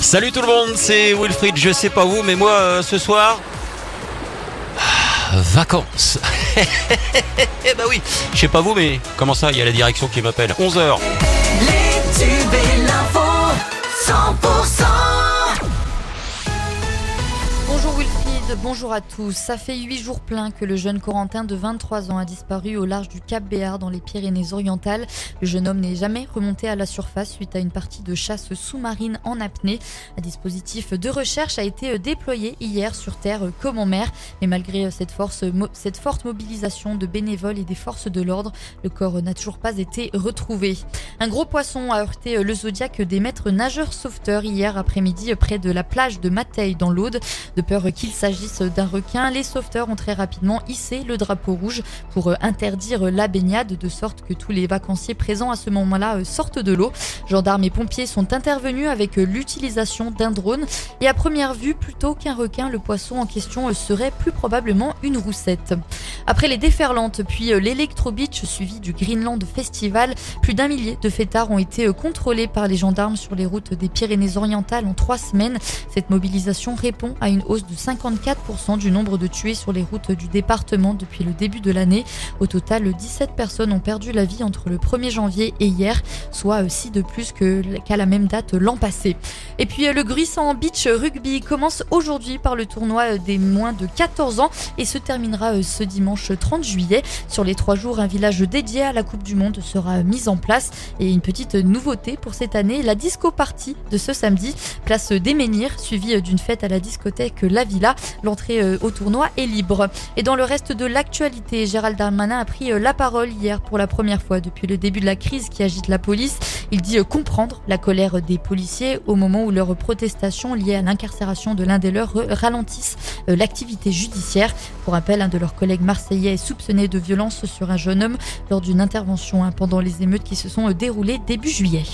Salut tout le monde, c'est Wilfried. Je sais pas vous, mais moi euh, ce soir. ah, Vacances. Eh bah oui, je sais pas vous, mais comment ça, il y a la direction qui m'appelle. 11h. Les tubes et l'info 100% bonjour à tous. Ça fait 8 jours pleins que le jeune Corentin de 23 ans a disparu au large du Cap Béar dans les Pyrénées-Orientales. Le jeune homme n'est jamais remonté à la surface suite à une partie de chasse sous-marine en apnée. Un dispositif de recherche a été déployé hier sur terre comme en mer. Mais malgré cette, forte mobilisation de bénévoles et des forces de l'ordre, le corps n'a toujours pas été retrouvé. Un gros poisson a heurté le zodiaque des maîtres nageurs sauveteurs hier après-midi près de la plage de Mateille dans l'Aude. De peur qu'il s'agisse d'un requin, les sauveteurs ont très rapidement hissé le drapeau rouge pour euh, interdire la baignade de sorte que tous les vacanciers présents à ce moment-là euh, sortent de l'eau. Gendarmes et pompiers sont intervenus avec euh, l'utilisation d'un drone et à première vue, plutôt qu'un requin, le poisson en question serait plus probablement une roussette. Après les déferlantes, puis l'Electro Beach suivi du Greenland Festival, plus d'un millier de fêtards ont été contrôlés par les gendarmes sur les routes des Pyrénées-Orientales en trois semaines. Cette mobilisation répond à une hausse de 54% du nombre de tués sur les routes du département depuis le début de l'année. Au total, 17 personnes ont perdu la vie entre le 1er janvier et hier, soit 6 de plus qu'à la même date l'an passé. Et puis euh, le Gruissant Beach Rugby commence aujourd'hui par le tournoi euh, des moins de 14 ans et se terminera euh, ce dimanche 30 juillet. Sur les trois jours, un village dédié à la Coupe du Monde sera mis en place. Et une petite nouveauté pour cette année, la disco party de ce samedi, place des Menhirs, suivie d'une fête à la discothèque La Villa. L'entrée euh, au tournoi est libre. Et dans le reste de l'actualité, Gérald Darmanin a pris euh, la parole hier pour la première fois depuis le début de la crise qui agite la police. Il dit euh, comprendre la colère des policiers au moment où leurs protestations liées à l'incarcération de l'un des leurs ralentissent l'activité judiciaire. Pour rappel, un de leurs collègues marseillais est soupçonné de violence sur un jeune homme lors d'une intervention hein, pendant les émeutes qui se sont déroulées début juillet.